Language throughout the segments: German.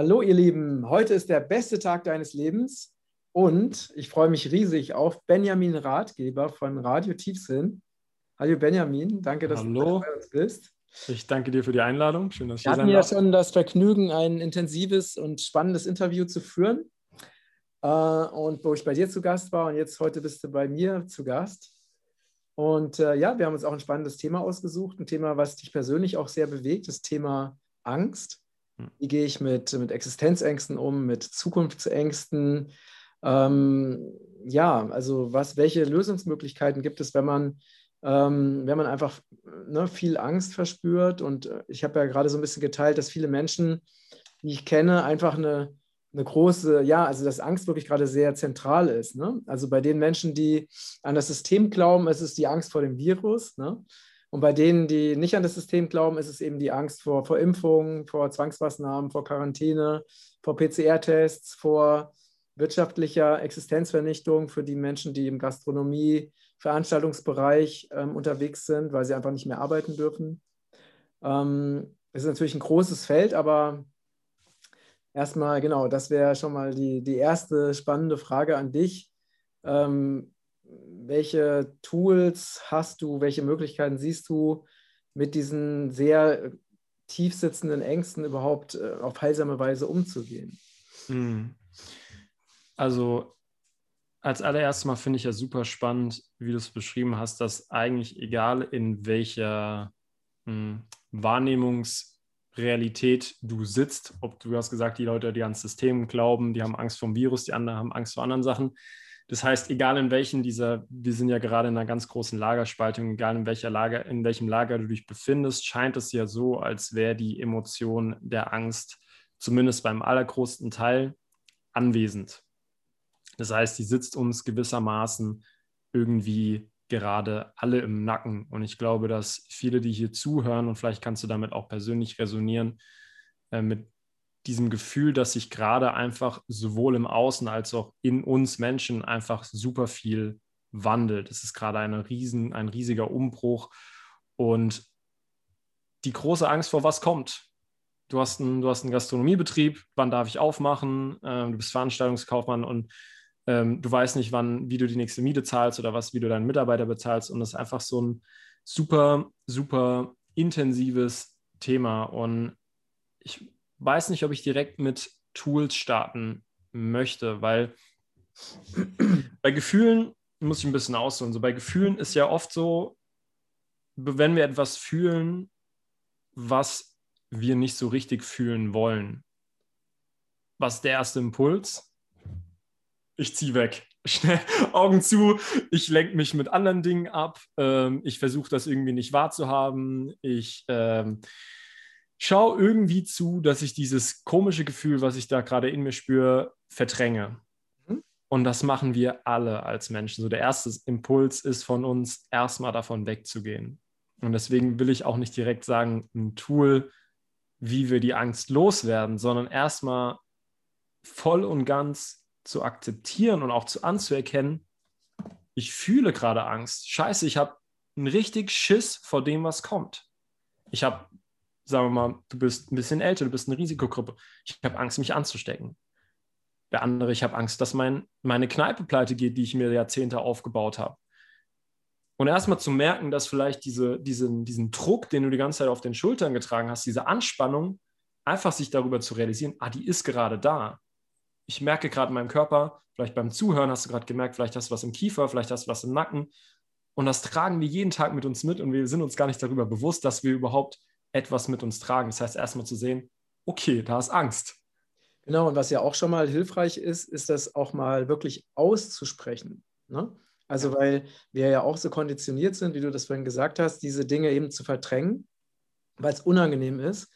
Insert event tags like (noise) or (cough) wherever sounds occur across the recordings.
Hallo ihr Lieben, heute ist der beste Tag deines Lebens und ich freue mich riesig auf Benjamin Ratgeber von Radio Tiefsinn. Hallo Benjamin, danke, dass Hallo. du bei uns bist. Ich danke dir für die Einladung. Schön, dass ich Wir hatten ja schon das Vergnügen, ein intensives und spannendes Interview zu führen. Äh, und wo ich bei dir zu Gast war und jetzt heute bist du bei mir zu Gast. Und äh, ja, wir haben uns auch ein spannendes Thema ausgesucht, ein Thema, was dich persönlich auch sehr bewegt, das Thema Angst. Wie gehe ich mit, mit Existenzängsten um, mit Zukunftsängsten? Ähm, ja, also was, welche Lösungsmöglichkeiten gibt es, wenn man, ähm, wenn man einfach ne, viel Angst verspürt? Und äh, ich habe ja gerade so ein bisschen geteilt, dass viele Menschen, die ich kenne, einfach eine, eine große, ja, also dass Angst wirklich gerade sehr zentral ist. Ne? Also bei den Menschen, die an das System glauben, ist es die Angst vor dem Virus. Ne? Und bei denen, die nicht an das System glauben, ist es eben die Angst vor, vor Impfungen, vor Zwangsmaßnahmen, vor Quarantäne, vor PCR-Tests, vor wirtschaftlicher Existenzvernichtung für die Menschen, die im Gastronomie, Veranstaltungsbereich ähm, unterwegs sind, weil sie einfach nicht mehr arbeiten dürfen. Ähm, es ist natürlich ein großes Feld, aber erstmal, genau, das wäre schon mal die, die erste spannende Frage an dich. Ähm, welche Tools hast du, welche Möglichkeiten siehst du, mit diesen sehr tief sitzenden Ängsten überhaupt äh, auf heilsame Weise umzugehen? Hm. Also als allererstes Mal finde ich ja super spannend, wie du es beschrieben hast, dass eigentlich egal in welcher hm, Wahrnehmungsrealität du sitzt, ob du hast gesagt, die Leute, die ans System glauben, die haben Angst vom Virus, die anderen haben Angst vor anderen Sachen, das heißt, egal in welchen dieser, wir sind ja gerade in einer ganz großen Lagerspaltung, egal in welcher Lager, in welchem Lager du dich befindest, scheint es ja so, als wäre die Emotion der Angst zumindest beim allergrößten Teil anwesend. Das heißt, die sitzt uns gewissermaßen irgendwie gerade alle im Nacken. Und ich glaube, dass viele, die hier zuhören, und vielleicht kannst du damit auch persönlich resonieren, äh, mit diesem Gefühl, dass sich gerade einfach sowohl im Außen als auch in uns Menschen einfach super viel wandelt. Es ist gerade eine riesen, ein riesiger Umbruch und die große Angst vor was kommt. Du hast, einen, du hast einen Gastronomiebetrieb, wann darf ich aufmachen? Ähm, du bist Veranstaltungskaufmann und ähm, du weißt nicht, wann, wie du die nächste Miete zahlst oder was, wie du deinen Mitarbeiter bezahlst. Und das ist einfach so ein super, super intensives Thema. Und ich weiß nicht, ob ich direkt mit Tools starten möchte, weil (clears throat) bei Gefühlen muss ich ein bisschen ausholen. So bei Gefühlen ist ja oft so, wenn wir etwas fühlen, was wir nicht so richtig fühlen wollen. Was der erste Impuls? Ich ziehe weg. (laughs) Schnell Augen zu, ich lenke mich mit anderen Dingen ab, ähm, ich versuche das irgendwie nicht wahrzuhaben, ich ähm, schau irgendwie zu, dass ich dieses komische Gefühl, was ich da gerade in mir spüre, verdränge. Mhm. Und das machen wir alle als Menschen. So der erste Impuls ist von uns, erstmal davon wegzugehen. Und deswegen will ich auch nicht direkt sagen, ein Tool, wie wir die Angst loswerden, sondern erstmal voll und ganz zu akzeptieren und auch zu anzuerkennen, ich fühle gerade Angst. Scheiße, ich habe einen richtig Schiss vor dem, was kommt. Ich habe sagen wir mal, du bist ein bisschen älter, du bist eine Risikogruppe. Ich habe Angst, mich anzustecken. Der andere, ich habe Angst, dass mein, meine Kneipe pleite geht, die ich mir Jahrzehnte aufgebaut habe. Und erstmal zu merken, dass vielleicht diese, diesen, diesen Druck, den du die ganze Zeit auf den Schultern getragen hast, diese Anspannung, einfach sich darüber zu realisieren, ah, die ist gerade da. Ich merke gerade in meinem Körper, vielleicht beim Zuhören hast du gerade gemerkt, vielleicht hast du was im Kiefer, vielleicht hast du was im Nacken. Und das tragen wir jeden Tag mit uns mit und wir sind uns gar nicht darüber bewusst, dass wir überhaupt etwas mit uns tragen. Das heißt, erstmal zu sehen, okay, da ist Angst. Genau, und was ja auch schon mal hilfreich ist, ist das auch mal wirklich auszusprechen. Ne? Also, weil wir ja auch so konditioniert sind, wie du das vorhin gesagt hast, diese Dinge eben zu verdrängen, weil es unangenehm ist.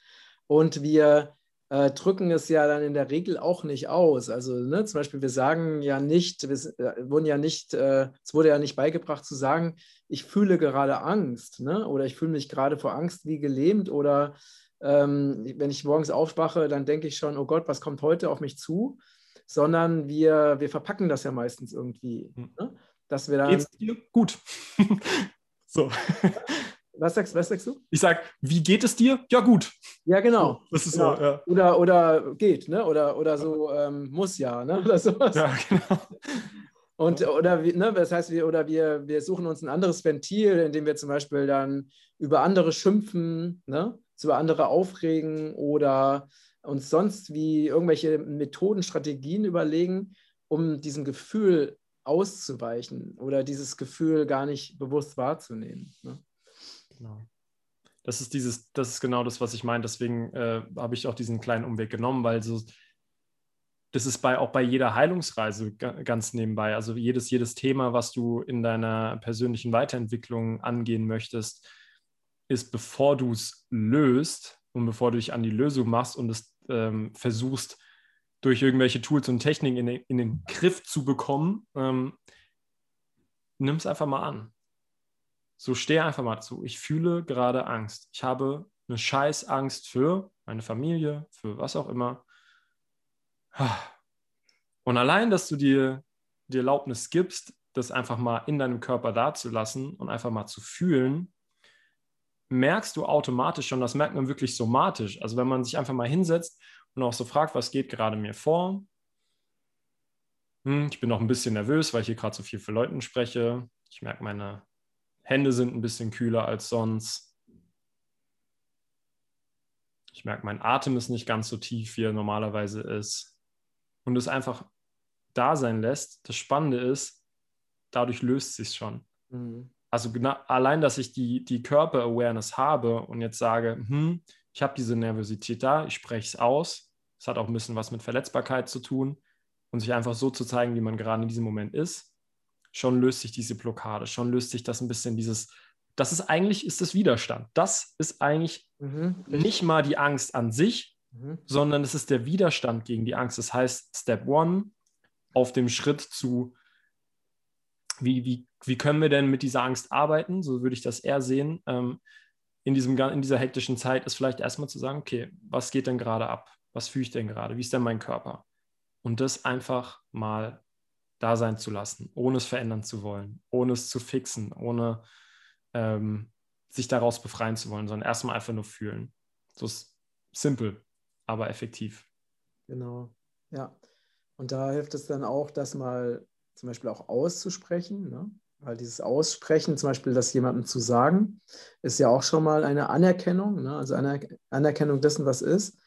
Und wir äh, drücken es ja dann in der Regel auch nicht aus. Also ne, zum Beispiel, wir sagen ja nicht, wir äh, wurden ja nicht, äh, es wurde ja nicht beigebracht zu sagen, ich fühle gerade Angst ne? oder ich fühle mich gerade vor Angst wie gelähmt oder ähm, wenn ich morgens aufwache, dann denke ich schon, oh Gott, was kommt heute auf mich zu? Sondern wir, wir verpacken das ja meistens irgendwie. Hm. Ne? Dass wir dann, Geht's dir gut? (laughs) so. Was sagst, was sagst du? Ich sage, wie geht es dir? Ja, gut. Ja, genau. (laughs) Das ist genau. so, ja. Oder, oder geht, ne? Oder, oder so ähm, muss ja, ne? (laughs) Oder sowas. Ja, genau. Und oder ne, das heißt, wir, oder wir, wir suchen uns ein anderes Ventil, indem wir zum Beispiel dann über andere schimpfen, ne? über andere aufregen oder uns sonst wie irgendwelche Methoden, Strategien überlegen, um diesem Gefühl auszuweichen oder dieses Gefühl gar nicht bewusst wahrzunehmen. Ne? Genau. Das ist dieses, das ist genau das, was ich meine. Deswegen äh, habe ich auch diesen kleinen Umweg genommen, weil so das ist bei, auch bei jeder Heilungsreise ganz nebenbei. Also jedes, jedes Thema, was du in deiner persönlichen Weiterentwicklung angehen möchtest, ist, bevor du es löst und bevor du dich an die Lösung machst und es ähm, versuchst, durch irgendwelche Tools und Techniken in den, in den Griff zu bekommen, ähm, nimm es einfach mal an. So steh einfach mal zu. Ich fühle gerade Angst. Ich habe eine scheiß Angst für meine Familie, für was auch immer. Und allein, dass du dir die Erlaubnis gibst, das einfach mal in deinem Körper dazulassen und einfach mal zu fühlen, merkst du automatisch schon, das merkt man wirklich somatisch. Also wenn man sich einfach mal hinsetzt und auch so fragt, was geht gerade mir vor? Hm, ich bin noch ein bisschen nervös, weil ich hier gerade so viel für Leuten spreche. Ich merke, meine Hände sind ein bisschen kühler als sonst. Ich merke, mein Atem ist nicht ganz so tief, wie er normalerweise ist und es einfach da sein lässt, das Spannende ist, dadurch löst sich schon. Mhm. Also genau, allein, dass ich die, die Körper-Awareness habe und jetzt sage, hm, ich habe diese Nervosität da, ich spreche es aus. Es hat auch ein bisschen was mit Verletzbarkeit zu tun und sich einfach so zu zeigen, wie man gerade in diesem Moment ist. Schon löst sich diese Blockade, schon löst sich das ein bisschen dieses, das ist eigentlich, ist das Widerstand. Das ist eigentlich mhm. nicht mal die Angst an sich, Mhm. sondern es ist der Widerstand gegen die Angst. Das heißt, Step One auf dem Schritt zu, wie, wie, wie können wir denn mit dieser Angst arbeiten? So würde ich das eher sehen. Ähm, in, diesem, in dieser hektischen Zeit ist vielleicht erstmal zu sagen, okay, was geht denn gerade ab? Was fühle ich denn gerade? Wie ist denn mein Körper? Und das einfach mal da sein zu lassen, ohne es verändern zu wollen, ohne es zu fixen, ohne ähm, sich daraus befreien zu wollen, sondern erstmal einfach nur fühlen. So ist simpel aber effektiv. Genau, ja. Und da hilft es dann auch, das mal zum Beispiel auch auszusprechen. Ne? Weil dieses Aussprechen, zum Beispiel das jemandem zu sagen, ist ja auch schon mal eine Anerkennung, ne? also eine Anerkennung dessen, was ist.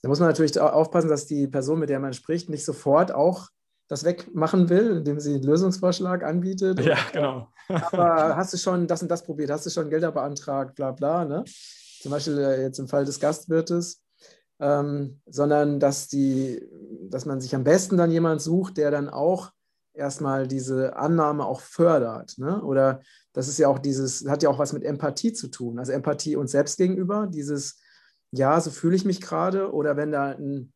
Da muss man natürlich aufpassen, dass die Person, mit der man spricht, nicht sofort auch das wegmachen will, indem sie einen Lösungsvorschlag anbietet. Ja, genau. aber hast du schon das und das probiert? Hast du schon Gelder beantragt? Bla, bla. Ne? Zum Beispiel äh, jetzt im Fall des Gastwirtes ähm, sondern dass, die, dass man sich am besten dann jemand sucht, der dann auch erstmal diese Annahme auch fördert. Ne? Oder das ist ja auch dieses, hat ja auch was mit Empathie zu tun. Also Empathie uns selbst gegenüber, dieses, ja, so fühle ich mich gerade. Oder wenn da ein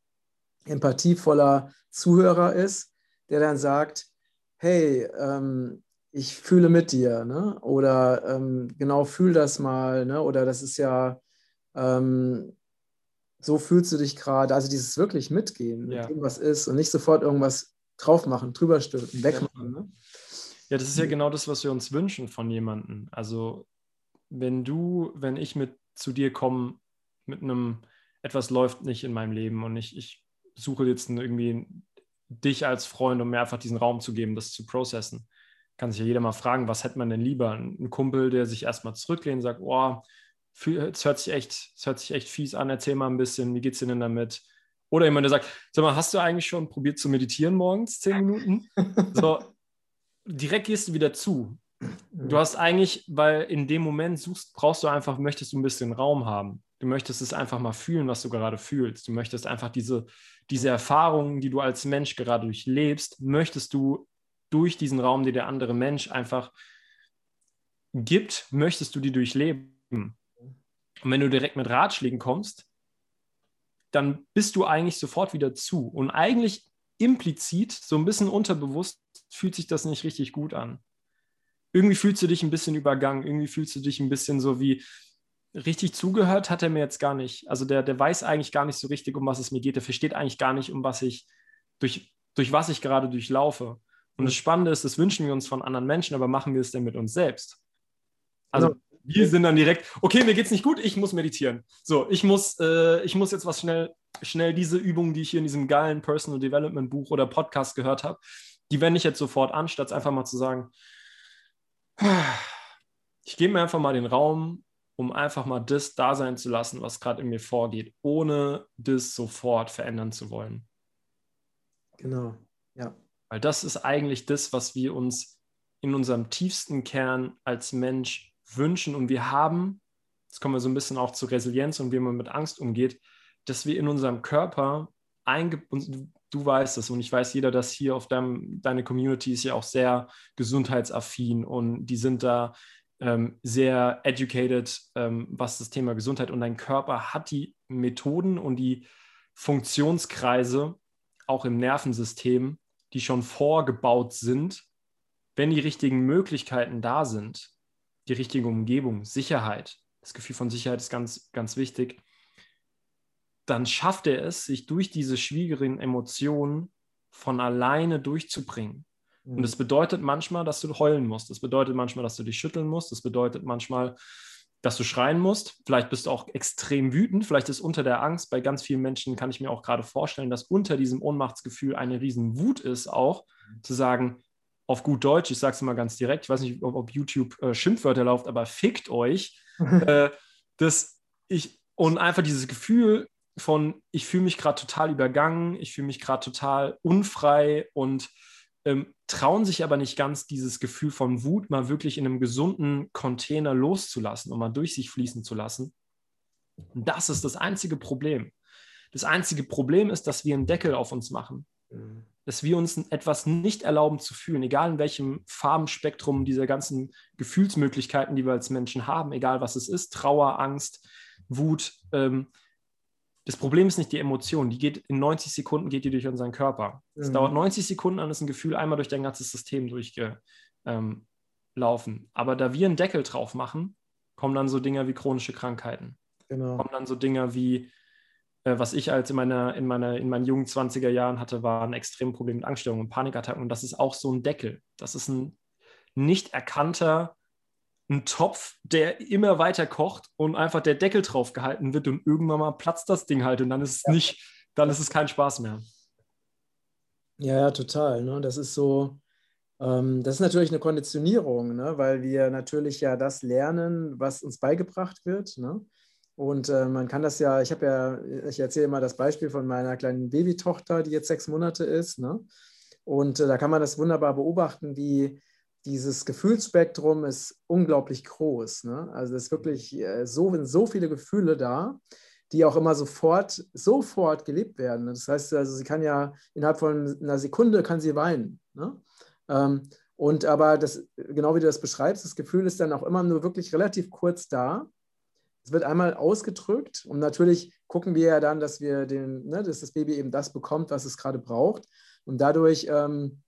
empathievoller Zuhörer ist, der dann sagt, hey, ähm, ich fühle mit dir, ne? oder ähm, genau fühl das mal, ne? oder das ist ja, ähm, so fühlst du dich gerade. Also dieses wirklich Mitgehen ja. mit dem, was ist und nicht sofort irgendwas drauf machen, drüber stülpen, wegmachen. Ne? Ja, das ist ja genau das, was wir uns wünschen von jemandem. Also wenn du, wenn ich mit zu dir komme mit einem, etwas läuft nicht in meinem Leben und ich, ich suche jetzt irgendwie dich als Freund, um mir einfach diesen Raum zu geben, das zu processen, kann sich ja jeder mal fragen, was hätte man denn lieber? Ein Kumpel, der sich erstmal zurücklehnt und sagt, oh, es hört sich echt, es hört sich echt fies an, erzähl mal ein bisschen, wie geht's dir denn damit? Oder jemand, der sagt, sag mal, hast du eigentlich schon probiert zu meditieren morgens, zehn Minuten? (laughs) so, direkt gehst du wieder zu. Du hast eigentlich, weil in dem Moment suchst, brauchst du einfach, möchtest du ein bisschen Raum haben. Du möchtest es einfach mal fühlen, was du gerade fühlst. Du möchtest einfach diese, diese Erfahrungen, die du als Mensch gerade durchlebst, möchtest du durch diesen Raum, den der andere Mensch einfach gibt, möchtest du die durchleben. Und wenn du direkt mit Ratschlägen kommst, dann bist du eigentlich sofort wieder zu. Und eigentlich implizit, so ein bisschen unterbewusst, fühlt sich das nicht richtig gut an. Irgendwie fühlst du dich ein bisschen übergangen, irgendwie fühlst du dich ein bisschen so wie, richtig zugehört hat er mir jetzt gar nicht. Also der, der weiß eigentlich gar nicht so richtig, um was es mir geht. Der versteht eigentlich gar nicht, um was ich, durch, durch was ich gerade durchlaufe. Und das Spannende ist, das wünschen wir uns von anderen Menschen, aber machen wir es denn mit uns selbst? Also, wir sind dann direkt, okay, mir geht's nicht gut, ich muss meditieren. So, ich muss, äh, ich muss jetzt was schnell, schnell diese Übungen, die ich hier in diesem geilen Personal Development Buch oder Podcast gehört habe, die wende ich jetzt sofort an, statt einfach mal zu sagen, ich gebe mir einfach mal den Raum, um einfach mal das da sein zu lassen, was gerade in mir vorgeht, ohne das sofort verändern zu wollen. Genau, ja. Weil das ist eigentlich das, was wir uns in unserem tiefsten Kern als Mensch wünschen. Und wir haben, jetzt kommen wir so ein bisschen auch zur Resilienz und wie man mit Angst umgeht, dass wir in unserem Körper einge du weißt es und ich weiß jeder, dass hier auf deinem, deine Community ist ja auch sehr gesundheitsaffin und die sind da ähm, sehr educated, ähm, was das Thema Gesundheit und dein Körper hat die Methoden und die Funktionskreise auch im Nervensystem, die schon vorgebaut sind, wenn die richtigen Möglichkeiten da sind, die richtige Umgebung, Sicherheit, das Gefühl von Sicherheit ist ganz, ganz wichtig, dann schafft er es, sich durch diese schwierigen Emotionen von alleine durchzubringen. Mhm. Und das bedeutet manchmal, dass du heulen musst. Das bedeutet manchmal, dass du dich schütteln musst. Das bedeutet manchmal, dass du schreien musst. Vielleicht bist du auch extrem wütend. Vielleicht ist unter der Angst bei ganz vielen Menschen, kann ich mir auch gerade vorstellen, dass unter diesem Ohnmachtsgefühl eine riesen Wut ist, auch mhm. zu sagen, auf gut Deutsch, ich sage es mal ganz direkt, ich weiß nicht, ob, ob YouTube äh, Schimpfwörter läuft, aber fickt euch. (laughs) äh, das ich, und einfach dieses Gefühl, von, ich fühle mich gerade total übergangen, ich fühle mich gerade total unfrei und ähm, trauen sich aber nicht ganz, dieses Gefühl von Wut mal wirklich in einem gesunden Container loszulassen und mal durch sich fließen zu lassen. Und das ist das einzige Problem. Das einzige Problem ist, dass wir einen Deckel auf uns machen. Mhm. Dass wir uns etwas nicht erlauben zu fühlen, egal in welchem Farbenspektrum dieser ganzen Gefühlsmöglichkeiten, die wir als Menschen haben, egal was es ist, Trauer, Angst, Wut, ähm, das Problem ist nicht die Emotion, die geht in 90 Sekunden geht die durch unseren Körper. Es mhm. dauert 90 Sekunden, dann ist ein Gefühl einmal durch dein ganzes System durchgelaufen. Ähm, Aber da wir einen Deckel drauf machen, kommen dann so Dinge wie chronische Krankheiten. Genau. Kommen dann so Dinge wie, äh, was ich als in meiner, in meiner, in meinen jungen 20er Jahren hatte, war ein extremes Problem mit Angststörungen und Panikattacken. Und das ist auch so ein Deckel. Das ist ein nicht erkannter ein Topf, der immer weiter kocht und einfach der Deckel drauf gehalten wird und irgendwann mal platzt das Ding halt und dann ist es ja. nicht, dann ist es kein Spaß mehr. Ja, ja, total. Ne? Das ist so, ähm, das ist natürlich eine Konditionierung, ne? weil wir natürlich ja das lernen, was uns beigebracht wird. Ne? Und äh, man kann das ja, ich habe ja, ich erzähle mal das Beispiel von meiner kleinen Babytochter, die jetzt sechs Monate ist. Ne? Und äh, da kann man das wunderbar beobachten, wie dieses Gefühlsspektrum ist unglaublich groß. Ne? Also es ist wirklich äh, so, so viele Gefühle da, die auch immer sofort, sofort gelebt werden. Das heißt, also sie kann ja innerhalb von einer Sekunde kann sie weinen. Ne? Ähm, und aber das, genau wie du das beschreibst, das Gefühl ist dann auch immer nur wirklich relativ kurz da. Es wird einmal ausgedrückt und natürlich gucken wir ja dann, dass wir den, ne, dass das Baby eben das bekommt, was es gerade braucht. Und dadurch ähm,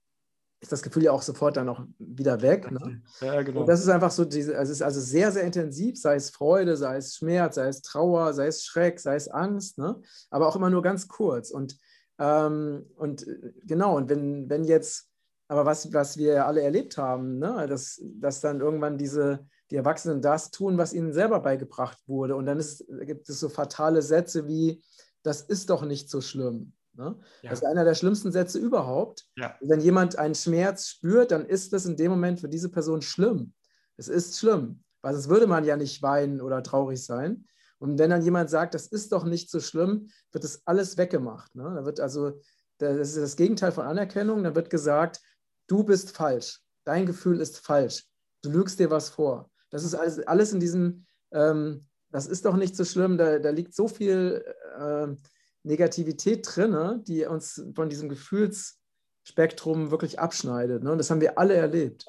ist das Gefühl ja auch sofort dann auch wieder weg. Ne? Ja, genau. Und das ist einfach so, diese, also es ist also sehr, sehr intensiv, sei es Freude, sei es Schmerz, sei es Trauer, sei es Schreck, sei es Angst, ne? aber auch immer nur ganz kurz. Und, ähm, und äh, genau, und wenn, wenn jetzt, aber was, was wir alle erlebt haben, ne? dass, dass dann irgendwann diese, die Erwachsenen das tun, was ihnen selber beigebracht wurde. Und dann ist, gibt es so fatale Sätze wie, das ist doch nicht so schlimm. Ne? Ja. Das ist einer der schlimmsten Sätze überhaupt. Ja. Wenn jemand einen Schmerz spürt, dann ist das in dem Moment für diese Person schlimm. Es ist schlimm, weil sonst würde man ja nicht weinen oder traurig sein. Und wenn dann jemand sagt, das ist doch nicht so schlimm, wird das alles weggemacht. Ne? Da wird also, das ist das Gegenteil von Anerkennung, da wird gesagt, du bist falsch, dein Gefühl ist falsch, du lügst dir was vor. Das ist alles, alles in diesem, ähm, das ist doch nicht so schlimm, da, da liegt so viel äh, Negativität drin, die uns von diesem Gefühlsspektrum wirklich abschneidet. Ne? Und das haben wir alle erlebt.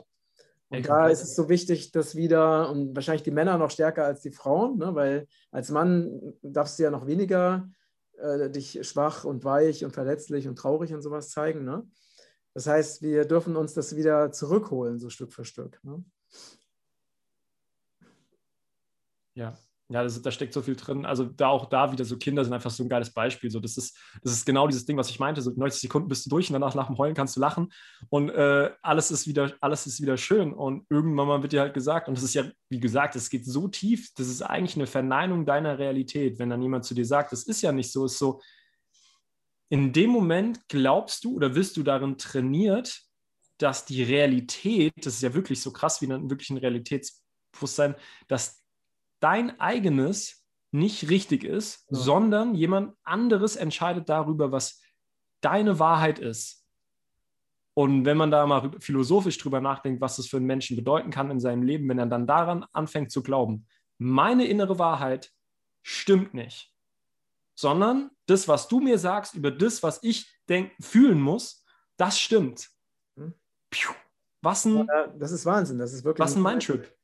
Und da ist es so wichtig, dass wieder, und wahrscheinlich die Männer noch stärker als die Frauen, ne? weil als Mann darfst du ja noch weniger äh, dich schwach und weich und verletzlich und traurig und sowas zeigen. Ne? Das heißt, wir dürfen uns das wieder zurückholen, so Stück für Stück. Ne? Ja, ja, das, da steckt so viel drin. Also da auch da wieder so Kinder sind einfach so ein geiles Beispiel. So, das ist, das ist genau dieses Ding, was ich meinte. So 90 Sekunden bist du durch und danach nach dem Heulen kannst du lachen und äh, alles ist wieder, alles ist wieder schön. Und irgendwann mal wird dir halt gesagt, und das ist ja, wie gesagt, es geht so tief, das ist eigentlich eine Verneinung deiner Realität, wenn dann jemand zu dir sagt, das ist ja nicht so, ist so, in dem Moment glaubst du oder wirst du darin trainiert, dass die Realität, das ist ja wirklich so krass wie ein wirklich ein Realitätsbewusstsein, dass dein eigenes nicht richtig ist, ja. sondern jemand anderes entscheidet darüber, was deine Wahrheit ist. Und wenn man da mal philosophisch drüber nachdenkt, was das für einen Menschen bedeuten kann in seinem Leben, wenn er dann daran anfängt zu glauben, meine innere Wahrheit stimmt nicht, sondern das, was du mir sagst über das, was ich denken, fühlen muss, das stimmt. Hm. Was ein, das ist Wahnsinn. Das ist wirklich was ein Mindtrip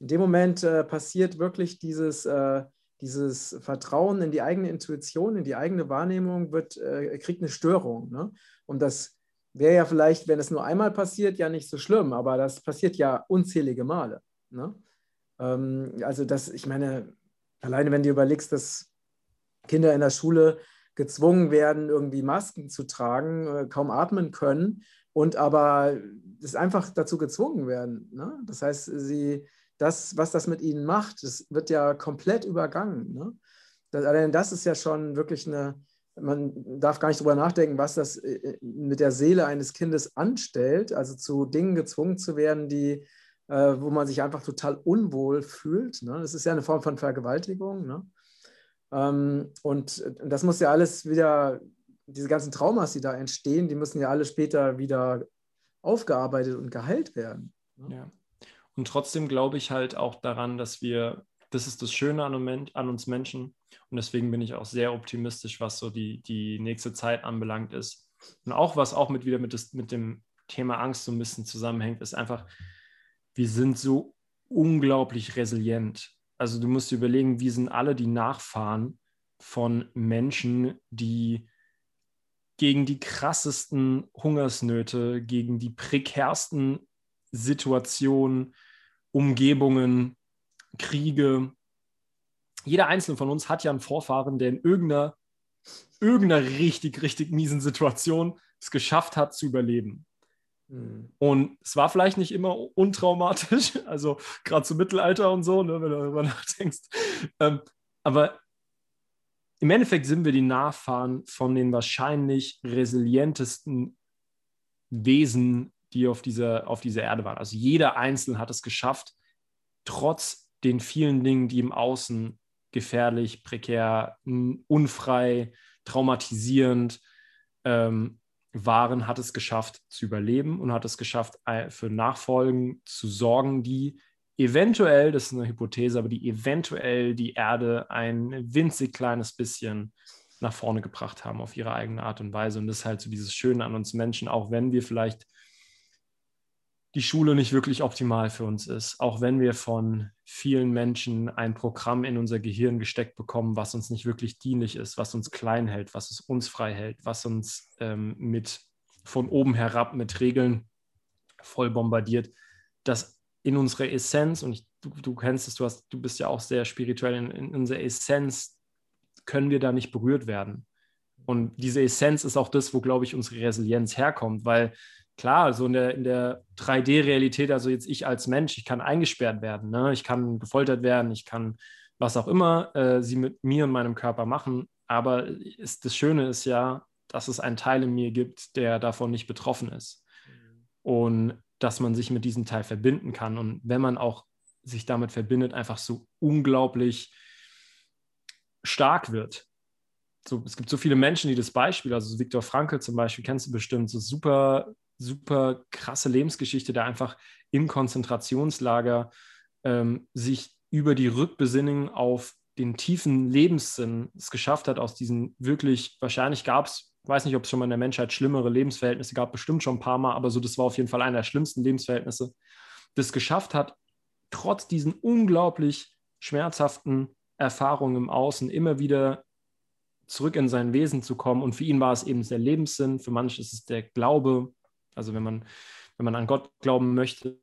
in dem Moment äh, passiert wirklich dieses, äh, dieses Vertrauen in die eigene Intuition, in die eigene Wahrnehmung, wird, äh, kriegt eine Störung. Ne? Und das wäre ja vielleicht, wenn es nur einmal passiert, ja nicht so schlimm, aber das passiert ja unzählige Male. Ne? Ähm, also das, ich meine, alleine wenn du überlegst, dass Kinder in der Schule gezwungen werden, irgendwie Masken zu tragen, äh, kaum atmen können und aber es einfach dazu gezwungen werden. Ne? Das heißt, sie das, was das mit ihnen macht, das wird ja komplett übergangen. Ne? Das, allein das ist ja schon wirklich eine, man darf gar nicht drüber nachdenken, was das äh, äh, mit der Seele eines Kindes anstellt, also zu Dingen gezwungen zu werden, die, äh, wo man sich einfach total unwohl fühlt. Ne? Das ist ja eine Form von Vergewaltigung. Ne? Ähm, und das muss ja alles wieder, diese ganzen Traumas, die da entstehen, die müssen ja alle später wieder aufgearbeitet und geheilt werden. Ne? Ja. Und trotzdem glaube ich halt auch daran, dass wir, das ist das Schöne an, an, uns Menschen. Und deswegen bin ich auch sehr optimistisch, was so die, die nächste Zeit anbelangt ist. Und auch was auch mit wieder mit, das, mit dem Thema Angst so ein bisschen zusammenhängt, ist einfach, wir sind so unglaublich resilient. Also du musst dir überlegen, wie sind alle die Nachfahren von Menschen, die gegen die krassesten Hungersnöte, gegen die prekärsten Situationen, Umgebungen, Kriege. Jeder einzelne von uns hat ja einen Vorfahren, der in irgendeiner, irgendeiner richtig, richtig miesen Situation es geschafft hat zu überleben. Mhm. Und es war vielleicht nicht immer untraumatisch, (laughs) also gerade zum Mittelalter und so, ne, wenn du darüber (laughs) nachdenkst. Ähm, aber im Endeffekt sind wir die Nachfahren von den wahrscheinlich resilientesten Wesen die auf dieser, auf dieser Erde waren. Also jeder Einzelne hat es geschafft, trotz den vielen Dingen, die im Außen gefährlich, prekär, unfrei, traumatisierend ähm, waren, hat es geschafft zu überleben und hat es geschafft, für Nachfolgen zu sorgen, die eventuell, das ist eine Hypothese, aber die eventuell die Erde ein winzig kleines bisschen nach vorne gebracht haben auf ihre eigene Art und Weise. Und das ist halt so dieses Schöne an uns Menschen, auch wenn wir vielleicht die Schule nicht wirklich optimal für uns ist, auch wenn wir von vielen Menschen ein Programm in unser Gehirn gesteckt bekommen, was uns nicht wirklich dienlich ist, was uns klein hält, was es uns frei hält, was uns ähm, mit von oben herab mit Regeln voll bombardiert, dass in unserer Essenz, und ich, du, du, kennst es, du, hast, du bist ja auch sehr spirituell, in, in unserer Essenz können wir da nicht berührt werden. Und diese Essenz ist auch das, wo, glaube ich, unsere Resilienz herkommt, weil klar, also in der, in der 3D-Realität, also jetzt ich als Mensch, ich kann eingesperrt werden, ne? ich kann gefoltert werden, ich kann was auch immer äh, sie mit mir und meinem Körper machen. Aber ist, das Schöne ist ja, dass es einen Teil in mir gibt, der davon nicht betroffen ist. Mhm. Und dass man sich mit diesem Teil verbinden kann. Und wenn man auch sich damit verbindet, einfach so unglaublich stark wird. So, es gibt so viele Menschen, die das Beispiel, also Viktor Frankl zum Beispiel, kennst du bestimmt, so super super krasse Lebensgeschichte, der einfach im Konzentrationslager ähm, sich über die Rückbesinnung auf den tiefen Lebenssinn es geschafft hat, aus diesen wirklich, wahrscheinlich gab es, weiß nicht, ob es schon mal in der Menschheit schlimmere Lebensverhältnisse gab, bestimmt schon ein paar Mal, aber so, das war auf jeden Fall einer der schlimmsten Lebensverhältnisse, das geschafft hat, trotz diesen unglaublich schmerzhaften Erfahrungen im Außen immer wieder zurück in sein Wesen zu kommen. Und für ihn war es eben der Lebenssinn, für manche ist es der Glaube, also wenn man, wenn man an Gott glauben möchte,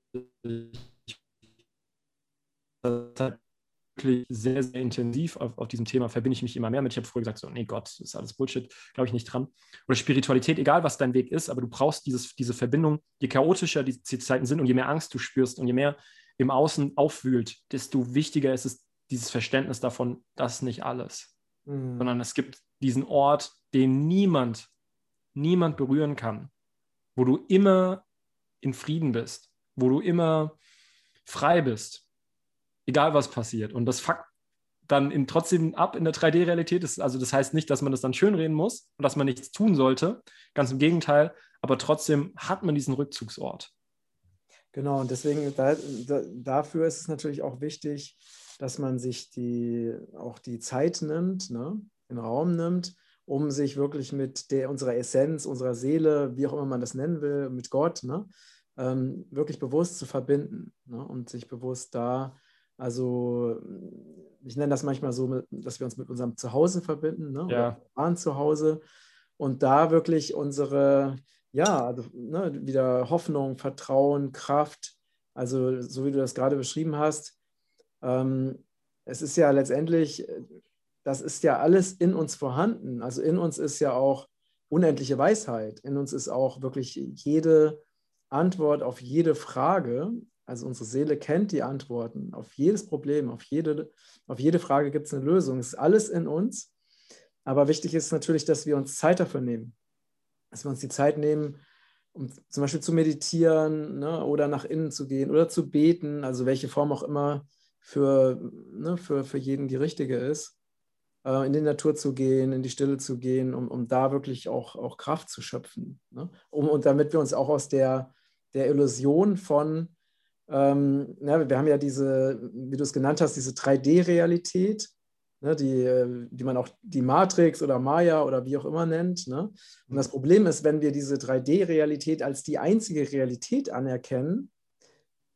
wirklich sehr, sehr intensiv auf, auf diesem Thema verbinde ich mich immer mehr mit. Ich habe früher gesagt, so, nee Gott, das ist alles Bullshit, glaube ich nicht dran. Oder Spiritualität, egal was dein Weg ist, aber du brauchst dieses, diese Verbindung. Je chaotischer die, die Zeiten sind und je mehr Angst du spürst und je mehr im Außen aufwühlt, desto wichtiger ist es dieses Verständnis davon, das ist nicht alles. Mhm. Sondern es gibt diesen Ort, den niemand, niemand berühren kann, wo du immer in Frieden bist, wo du immer frei bist, egal was passiert. Und das fuckt dann in, trotzdem ab in der 3D-Realität. Also das heißt nicht, dass man das dann schönreden muss und dass man nichts tun sollte. Ganz im Gegenteil. Aber trotzdem hat man diesen Rückzugsort. Genau, und deswegen da, da, dafür ist es natürlich auch wichtig, dass man sich die, auch die Zeit nimmt, ne, den Raum nimmt, um sich wirklich mit der, unserer Essenz, unserer Seele, wie auch immer man das nennen will, mit Gott, ne, ähm, wirklich bewusst zu verbinden ne, und sich bewusst da, also ich nenne das manchmal so, dass wir uns mit unserem Zuhause verbinden, ne, ja. waren Zuhause und da wirklich unsere, ja, also, ne, wieder Hoffnung, Vertrauen, Kraft, also so wie du das gerade beschrieben hast, ähm, es ist ja letztendlich, das ist ja alles in uns vorhanden. Also in uns ist ja auch unendliche Weisheit. In uns ist auch wirklich jede Antwort auf jede Frage. Also unsere Seele kennt die Antworten auf jedes Problem, auf jede, auf jede Frage gibt es eine Lösung. Es ist alles in uns. Aber wichtig ist natürlich, dass wir uns Zeit dafür nehmen. Dass wir uns die Zeit nehmen, um zum Beispiel zu meditieren ne, oder nach innen zu gehen oder zu beten, also welche Form auch immer für, ne, für, für jeden die richtige ist, äh, in die Natur zu gehen, in die Stille zu gehen, um, um da wirklich auch, auch Kraft zu schöpfen. Ne? Um, und damit wir uns auch aus der, der Illusion von, ähm, ne, wir haben ja diese, wie du es genannt hast, diese 3D-Realität, ne, die, äh, die man auch die Matrix oder Maya oder wie auch immer nennt. Ne? Und das Problem ist, wenn wir diese 3D-Realität als die einzige Realität anerkennen,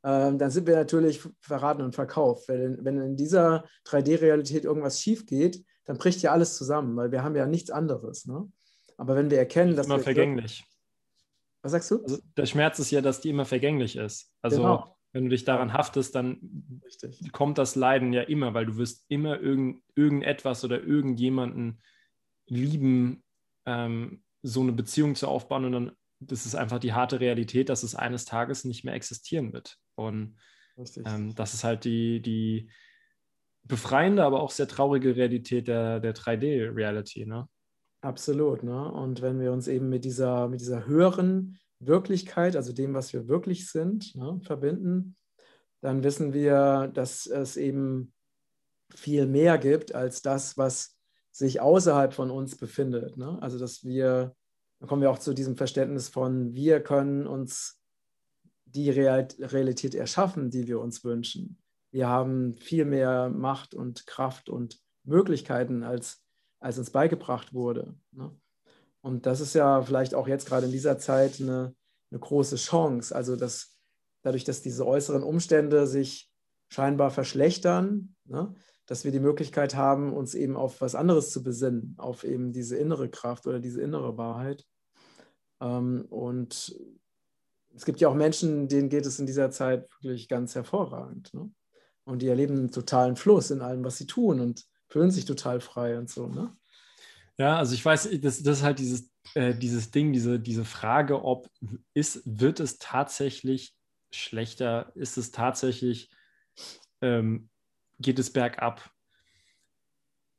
ähm, dann sind wir natürlich verraten und verkauft. Wenn, wenn in dieser 3D-Realität irgendwas schief geht, dann bricht ja alles zusammen, weil wir haben ja nichts anderes. Ne? Aber wenn wir erkennen, dass immer wir vergänglich. Was sagst du? Also der Schmerz ist ja, dass die immer vergänglich ist. Also genau. wenn du dich daran haftest, dann Richtig. kommt das Leiden ja immer, weil du wirst immer irgend, irgendetwas oder irgendjemanden lieben, ähm, so eine Beziehung zu aufbauen und dann das ist einfach die harte Realität, dass es eines Tages nicht mehr existieren wird. Und ähm, das ist halt die, die befreiende, aber auch sehr traurige Realität der, der 3D-Reality. Ne? Absolut. Ne? Und wenn wir uns eben mit dieser, mit dieser höheren Wirklichkeit, also dem, was wir wirklich sind, ne, verbinden, dann wissen wir, dass es eben viel mehr gibt als das, was sich außerhalb von uns befindet. Ne? Also dass wir dann kommen wir auch zu diesem Verständnis von, wir können uns die Realität erschaffen, die wir uns wünschen. Wir haben viel mehr Macht und Kraft und Möglichkeiten, als, als uns beigebracht wurde. Ne? Und das ist ja vielleicht auch jetzt gerade in dieser Zeit eine, eine große Chance. Also dass dadurch, dass diese äußeren Umstände sich scheinbar verschlechtern, ne, dass wir die Möglichkeit haben, uns eben auf was anderes zu besinnen, auf eben diese innere Kraft oder diese innere Wahrheit. Ähm, und es gibt ja auch Menschen, denen geht es in dieser Zeit wirklich ganz hervorragend. Ne? Und die erleben einen totalen Fluss in allem, was sie tun und fühlen sich total frei und so. Ne? Ja, also ich weiß, das, das ist halt dieses, äh, dieses Ding, diese, diese Frage, ob ist, wird es tatsächlich schlechter, ist es tatsächlich ähm, geht es bergab.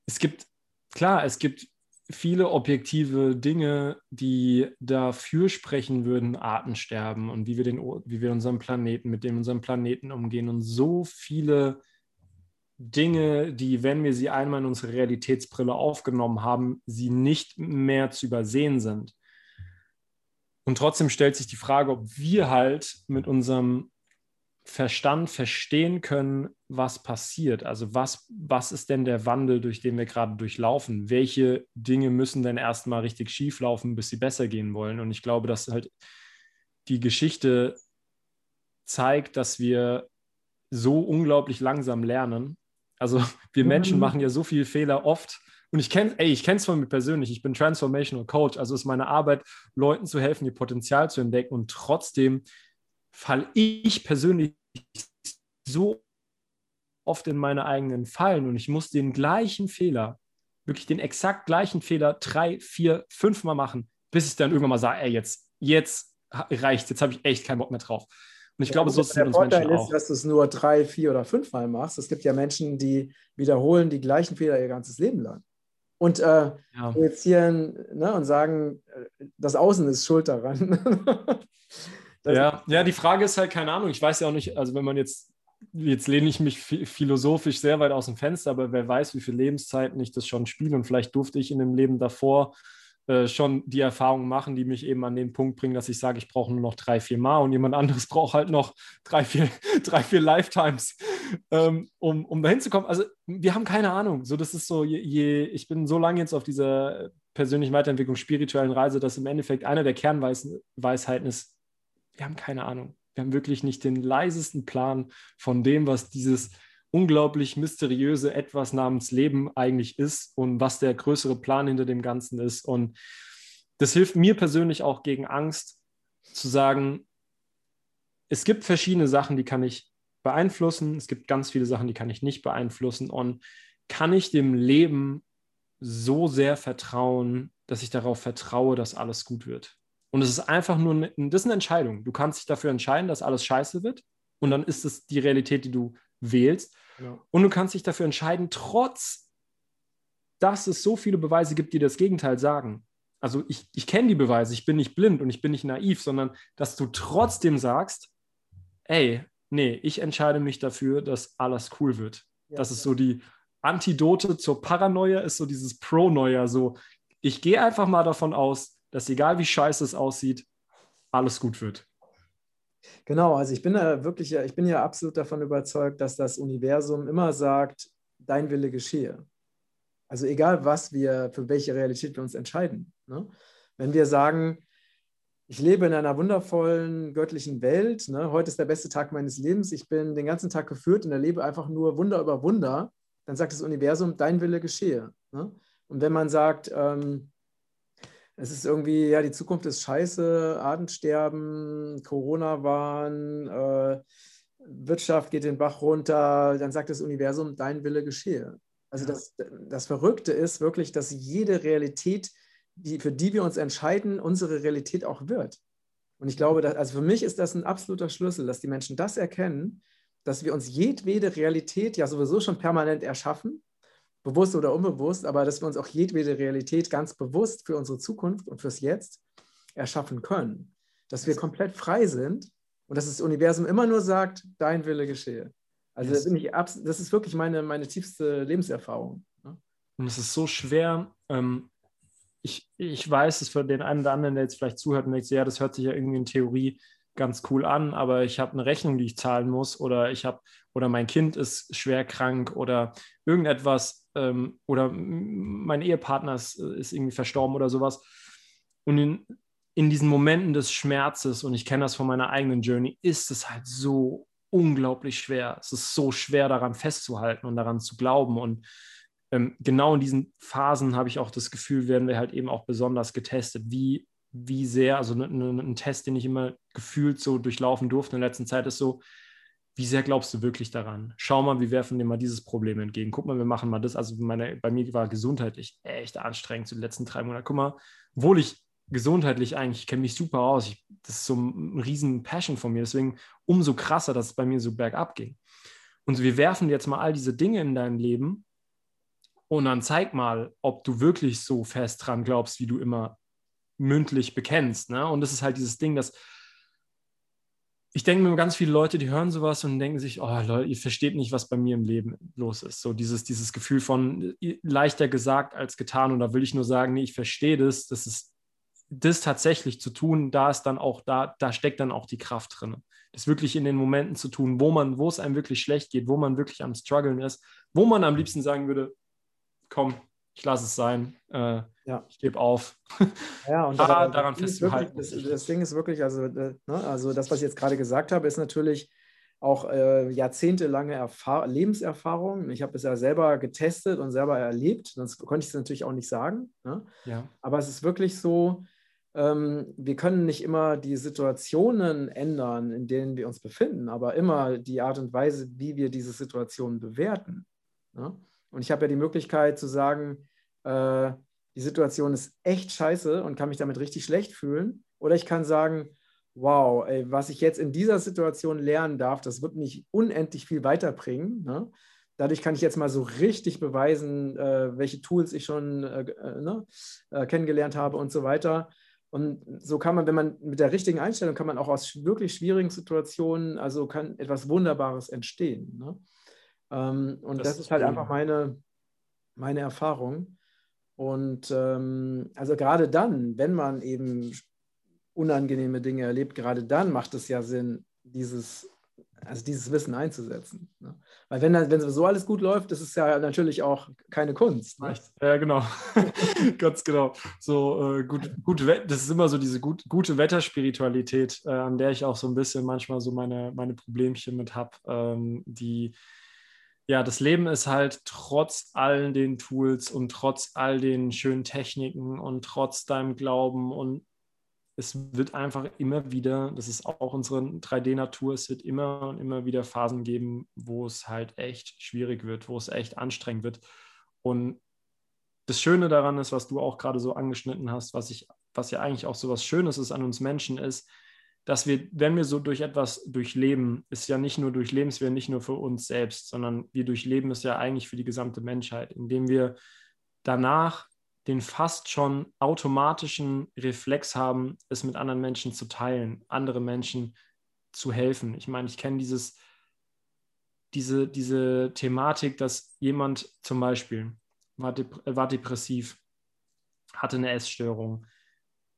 Es gibt, klar, es gibt viele objektive Dinge, die dafür sprechen würden, Artensterben und wie wir, den, wie wir unseren Planeten, mit dem unserem Planeten umgehen und so viele Dinge, die, wenn wir sie einmal in unsere Realitätsbrille aufgenommen haben, sie nicht mehr zu übersehen sind. Und trotzdem stellt sich die Frage, ob wir halt mit unserem Verstand verstehen können, was passiert. Also was, was ist denn der Wandel, durch den wir gerade durchlaufen? Welche Dinge müssen denn erstmal richtig schief laufen, bis sie besser gehen wollen? Und ich glaube, dass halt die Geschichte zeigt, dass wir so unglaublich langsam lernen. Also (laughs) wir Menschen mhm. machen ja so viele Fehler oft. Und ich kenne, ey, ich kenne es von mir persönlich. Ich bin Transformational Coach. Also ist meine Arbeit, Leuten zu helfen, ihr Potenzial zu entdecken. Und trotzdem falle ich persönlich so oft in meine eigenen Fallen und ich muss den gleichen Fehler, wirklich den exakt gleichen Fehler drei, vier, fünf Mal machen, bis ich dann irgendwann mal sage, ey, jetzt, jetzt reicht, jetzt habe ich echt keinen Bock mehr drauf. Und ich ja, glaube, so ist es uns Vorteil Menschen ist, auch. dass du es nur drei, vier oder fünf Mal machst. Es gibt ja Menschen, die wiederholen die gleichen Fehler ihr ganzes Leben lang. Und äh, ja. projizieren ne, und sagen, äh, das Außen ist schuld daran. (laughs) ja, ja, die Frage ist halt, keine Ahnung, ich weiß ja auch nicht, also wenn man jetzt, jetzt lehne ich mich philosophisch sehr weit aus dem Fenster, aber wer weiß, wie viele Lebenszeiten ich das schon spiele und vielleicht durfte ich in dem Leben davor äh, schon die Erfahrungen machen, die mich eben an den Punkt bringen, dass ich sage, ich brauche nur noch drei, vier Mal und jemand anderes (laughs) braucht halt noch drei, vier, (laughs) drei, vier Lifetimes, ähm, um, um dahin zu kommen. Also wir haben keine Ahnung. So, das ist so, je, je, ich bin so lange jetzt auf dieser persönlichen Weiterentwicklung, spirituellen Reise, dass im Endeffekt einer der Kernweisheiten ist, wir haben keine Ahnung. Wir haben wirklich nicht den leisesten Plan von dem, was dieses unglaublich mysteriöse etwas namens Leben eigentlich ist und was der größere Plan hinter dem Ganzen ist. Und das hilft mir persönlich auch gegen Angst zu sagen, es gibt verschiedene Sachen, die kann ich beeinflussen. Es gibt ganz viele Sachen, die kann ich nicht beeinflussen. Und kann ich dem Leben so sehr vertrauen, dass ich darauf vertraue, dass alles gut wird? Und es ist einfach nur, eine, das ist eine Entscheidung. Du kannst dich dafür entscheiden, dass alles scheiße wird. Und dann ist es die Realität, die du wählst. Genau. Und du kannst dich dafür entscheiden, trotz dass es so viele Beweise gibt, die das Gegenteil sagen. Also ich, ich kenne die Beweise, ich bin nicht blind und ich bin nicht naiv, sondern dass du trotzdem sagst, ey, nee, ich entscheide mich dafür, dass alles cool wird. Ja, das ist so die Antidote zur Paranoia, ist so dieses Pro-Neuer, so ich gehe einfach mal davon aus, dass egal wie scheiße es aussieht, alles gut wird. Genau, also ich bin ja wirklich, ich bin ja absolut davon überzeugt, dass das Universum immer sagt, dein Wille geschehe. Also egal, was wir, für welche Realität wir uns entscheiden. Ne? Wenn wir sagen, ich lebe in einer wundervollen göttlichen Welt, ne? heute ist der beste Tag meines Lebens, ich bin den ganzen Tag geführt und erlebe einfach nur Wunder über Wunder, dann sagt das Universum, dein Wille geschehe. Ne? Und wenn man sagt, ähm, es ist irgendwie, ja, die Zukunft ist scheiße, Artensterben, Corona-Wahn, äh, Wirtschaft geht den Bach runter, dann sagt das Universum, dein Wille geschehe. Also ja. das, das Verrückte ist wirklich, dass jede Realität, die, für die wir uns entscheiden, unsere Realität auch wird. Und ich glaube, dass, also für mich ist das ein absoluter Schlüssel, dass die Menschen das erkennen, dass wir uns jedwede Realität ja sowieso schon permanent erschaffen bewusst oder unbewusst, aber dass wir uns auch jedwede Realität ganz bewusst für unsere Zukunft und fürs Jetzt erschaffen können. Dass wir komplett frei sind und dass das Universum immer nur sagt, dein Wille geschehe. Also das, das, ist wirklich meine, meine tiefste Lebenserfahrung. Ne? Und es ist so schwer. Ähm, ich, ich weiß es für den einen oder anderen, der jetzt vielleicht zuhört und denkt, ja, das hört sich ja irgendwie in Theorie ganz cool an, aber ich habe eine Rechnung, die ich zahlen muss oder ich habe oder mein Kind ist schwer krank oder irgendetwas ähm, oder mein Ehepartner ist, ist, irgendwie verstorben oder sowas. Und in, in diesen Momenten des Schmerzes, und ich kenne das von meiner eigenen Journey, ist es halt so unglaublich schwer. Es ist so schwer daran festzuhalten und daran zu glauben. Und ähm, genau in diesen Phasen habe ich auch das Gefühl, werden wir halt eben auch besonders getestet, wie, wie sehr, also ne, ne, ein Test, den ich immer gefühlt so durchlaufen durfte in der letzten Zeit, ist so, wie sehr glaubst du wirklich daran? Schau mal, wir werfen dir mal dieses Problem entgegen. Guck mal, wir machen mal das. Also meine, bei mir war gesundheitlich echt anstrengend zu den letzten drei Monaten. Guck mal, obwohl ich gesundheitlich eigentlich, ich kenne mich super aus. Ich, das ist so ein riesen Passion von mir. Deswegen umso krasser, dass es bei mir so bergab ging. Und wir werfen jetzt mal all diese Dinge in dein Leben und dann zeig mal, ob du wirklich so fest dran glaubst, wie du immer mündlich bekennst. Ne? Und das ist halt dieses Ding, dass ich denke mir ganz viele Leute, die hören sowas und denken sich, oh Leute, ihr versteht nicht, was bei mir im Leben los ist. So dieses, dieses Gefühl von äh, leichter gesagt als getan. Und da will ich nur sagen, nee, ich verstehe das. Das ist das tatsächlich zu tun, da ist dann auch, da, da steckt dann auch die Kraft drin. Das wirklich in den Momenten zu tun, wo man, wo es einem wirklich schlecht geht, wo man wirklich am struggeln ist, wo man am liebsten sagen würde, komm, ich lasse es sein, äh, ja. ich gebe auf. Ja, und daran, daran festzuhalten. Das, das, Ding ist wirklich, also, äh, ne, also das, was ich jetzt gerade gesagt habe, ist natürlich auch äh, jahrzehntelange Erfahr Lebenserfahrung. Ich habe es ja selber getestet und selber erlebt, sonst konnte ich es natürlich auch nicht sagen. Ne? Ja. Aber es ist wirklich so, ähm, wir können nicht immer die Situationen ändern, in denen wir uns befinden, aber immer die Art und Weise, wie wir diese Situationen bewerten. Ne? Und ich habe ja die Möglichkeit zu sagen, äh, die Situation ist echt scheiße und kann mich damit richtig schlecht fühlen. Oder ich kann sagen, wow, ey, was ich jetzt in dieser Situation lernen darf, das wird mich unendlich viel weiterbringen. Ne? Dadurch kann ich jetzt mal so richtig beweisen, äh, welche Tools ich schon äh, äh ne, äh, kennengelernt habe und so weiter. Und so kann man, wenn man mit der richtigen Einstellung, kann man auch aus wirklich schwierigen Situationen, also kann etwas Wunderbares entstehen. Ne? Ähm, und das, das, ist halt cool. einfach meine, meine Erfahrung. Und ähm, also gerade dann, wenn man eben unangenehme Dinge erlebt, gerade dann macht es ja Sinn, dieses, also dieses Wissen einzusetzen. Ne? Weil wenn, wenn so alles gut läuft, das ist ja natürlich auch keine Kunst. Ne? Ja, genau. (laughs) Ganz genau. So äh, gut, gut, das ist immer so diese gut, gute Wetterspiritualität, äh, an der ich auch so ein bisschen manchmal so meine, meine Problemchen mit habe, ähm, die ja, das Leben ist halt trotz all den Tools und trotz all den schönen Techniken und trotz deinem Glauben und es wird einfach immer wieder, das ist auch unsere 3D-Natur, es wird immer und immer wieder Phasen geben, wo es halt echt schwierig wird, wo es echt anstrengend wird. Und das Schöne daran ist, was du auch gerade so angeschnitten hast, was ich, was ja eigentlich auch so was Schönes ist an uns Menschen, ist, dass wir, wenn wir so durch etwas durchleben, ist ja nicht nur durchleben, es wäre nicht nur für uns selbst, sondern wir durchleben es ja eigentlich für die gesamte Menschheit, indem wir danach den fast schon automatischen Reflex haben, es mit anderen Menschen zu teilen, andere Menschen zu helfen. Ich meine, ich kenne dieses, diese, diese Thematik, dass jemand zum Beispiel war, dep war depressiv, hatte eine Essstörung,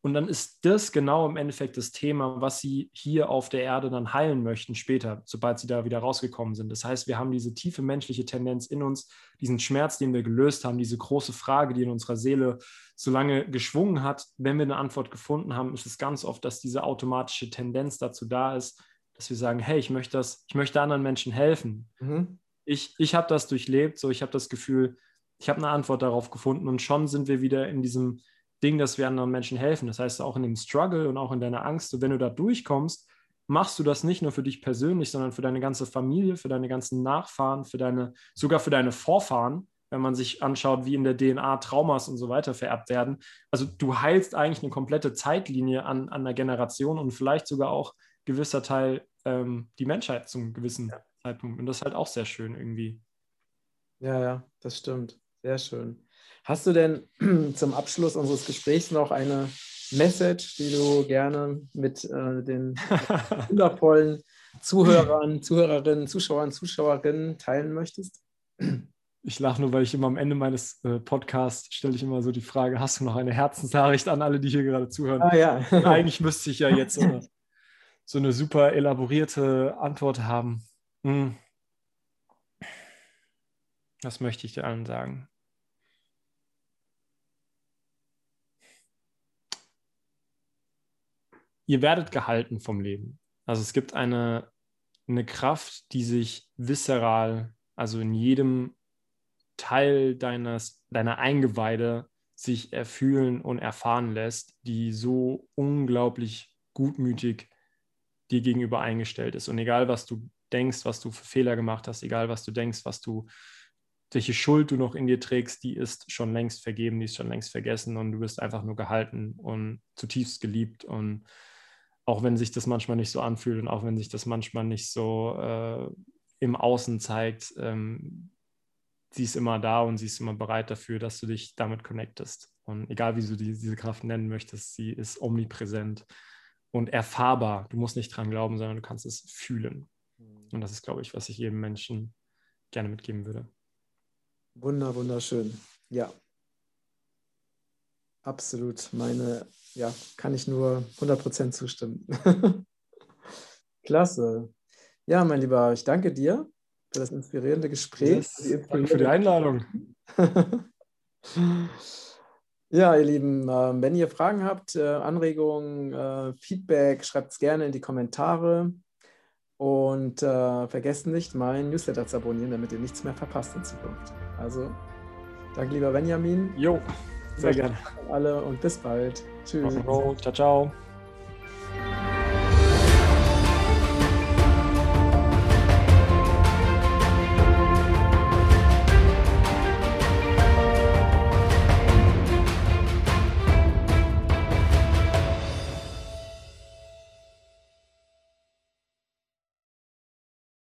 und dann ist das genau im Endeffekt das Thema, was sie hier auf der Erde dann heilen möchten später, sobald sie da wieder rausgekommen sind. Das heißt, wir haben diese tiefe menschliche Tendenz in uns, diesen Schmerz, den wir gelöst haben, diese große Frage, die in unserer Seele so lange geschwungen hat. Wenn wir eine Antwort gefunden haben, ist es ganz oft, dass diese automatische Tendenz dazu da ist, dass wir sagen, hey, ich möchte das, ich möchte anderen Menschen helfen. Mhm. Ich, ich habe das durchlebt, so ich habe das Gefühl, ich habe eine Antwort darauf gefunden und schon sind wir wieder in diesem Ding, dass wir anderen Menschen helfen. Das heißt, auch in dem Struggle und auch in deiner Angst, wenn du da durchkommst, machst du das nicht nur für dich persönlich, sondern für deine ganze Familie, für deine ganzen Nachfahren, für deine, sogar für deine Vorfahren, wenn man sich anschaut, wie in der DNA Traumas und so weiter vererbt werden. Also du heilst eigentlich eine komplette Zeitlinie an, an einer Generation und vielleicht sogar auch gewisser Teil ähm, die Menschheit zum gewissen ja. Zeitpunkt. Und das ist halt auch sehr schön irgendwie. Ja, ja, das stimmt. Sehr schön. Hast du denn (clears throat) zum Abschluss unseres Gesprächs noch eine Message, die du gerne mit äh, den (laughs) wundervollen Zuhörern, Zuhörerinnen, Zuschauern, Zuschauerinnen teilen möchtest? Ich lache nur, weil ich immer am Ende meines äh, Podcasts stelle ich immer so die Frage: Hast du noch eine Herzensnachricht an alle, die hier gerade zuhören? Ah, ja. Eigentlich müsste ich ja jetzt so eine, so eine super elaborierte Antwort haben. Hm. Was möchte ich dir allen sagen? Ihr werdet gehalten vom Leben. Also es gibt eine, eine Kraft, die sich visceral, also in jedem Teil deines, deiner Eingeweide sich erfühlen und erfahren lässt, die so unglaublich gutmütig dir gegenüber eingestellt ist. Und egal, was du denkst, was du für Fehler gemacht hast, egal, was du denkst, was du, welche Schuld du noch in dir trägst, die ist schon längst vergeben, die ist schon längst vergessen und du bist einfach nur gehalten und zutiefst geliebt und auch wenn sich das manchmal nicht so anfühlt und auch wenn sich das manchmal nicht so äh, im Außen zeigt, ähm, sie ist immer da und sie ist immer bereit dafür, dass du dich damit connectest. Und egal, wie du die, diese Kraft nennen möchtest, sie ist omnipräsent und erfahrbar. Du musst nicht dran glauben, sondern du kannst es fühlen. Mhm. Und das ist, glaube ich, was ich jedem Menschen gerne mitgeben würde. Wunder, wunderschön. Ja. Absolut. Meine ja, kann ich nur 100% zustimmen. (laughs) Klasse. Ja, mein Lieber, ich danke dir für das inspirierende Gespräch. Yes, für danke für die Einladung. (laughs) ja, ihr Lieben, ähm, wenn ihr Fragen habt, äh, Anregungen, äh, Feedback, schreibt es gerne in die Kommentare. Und äh, vergesst nicht, meinen Newsletter zu abonnieren, damit ihr nichts mehr verpasst in Zukunft. Also, danke, lieber Benjamin. Jo. Sehr gerne. Alle und bis bald. Tschüss. Ciao, ciao.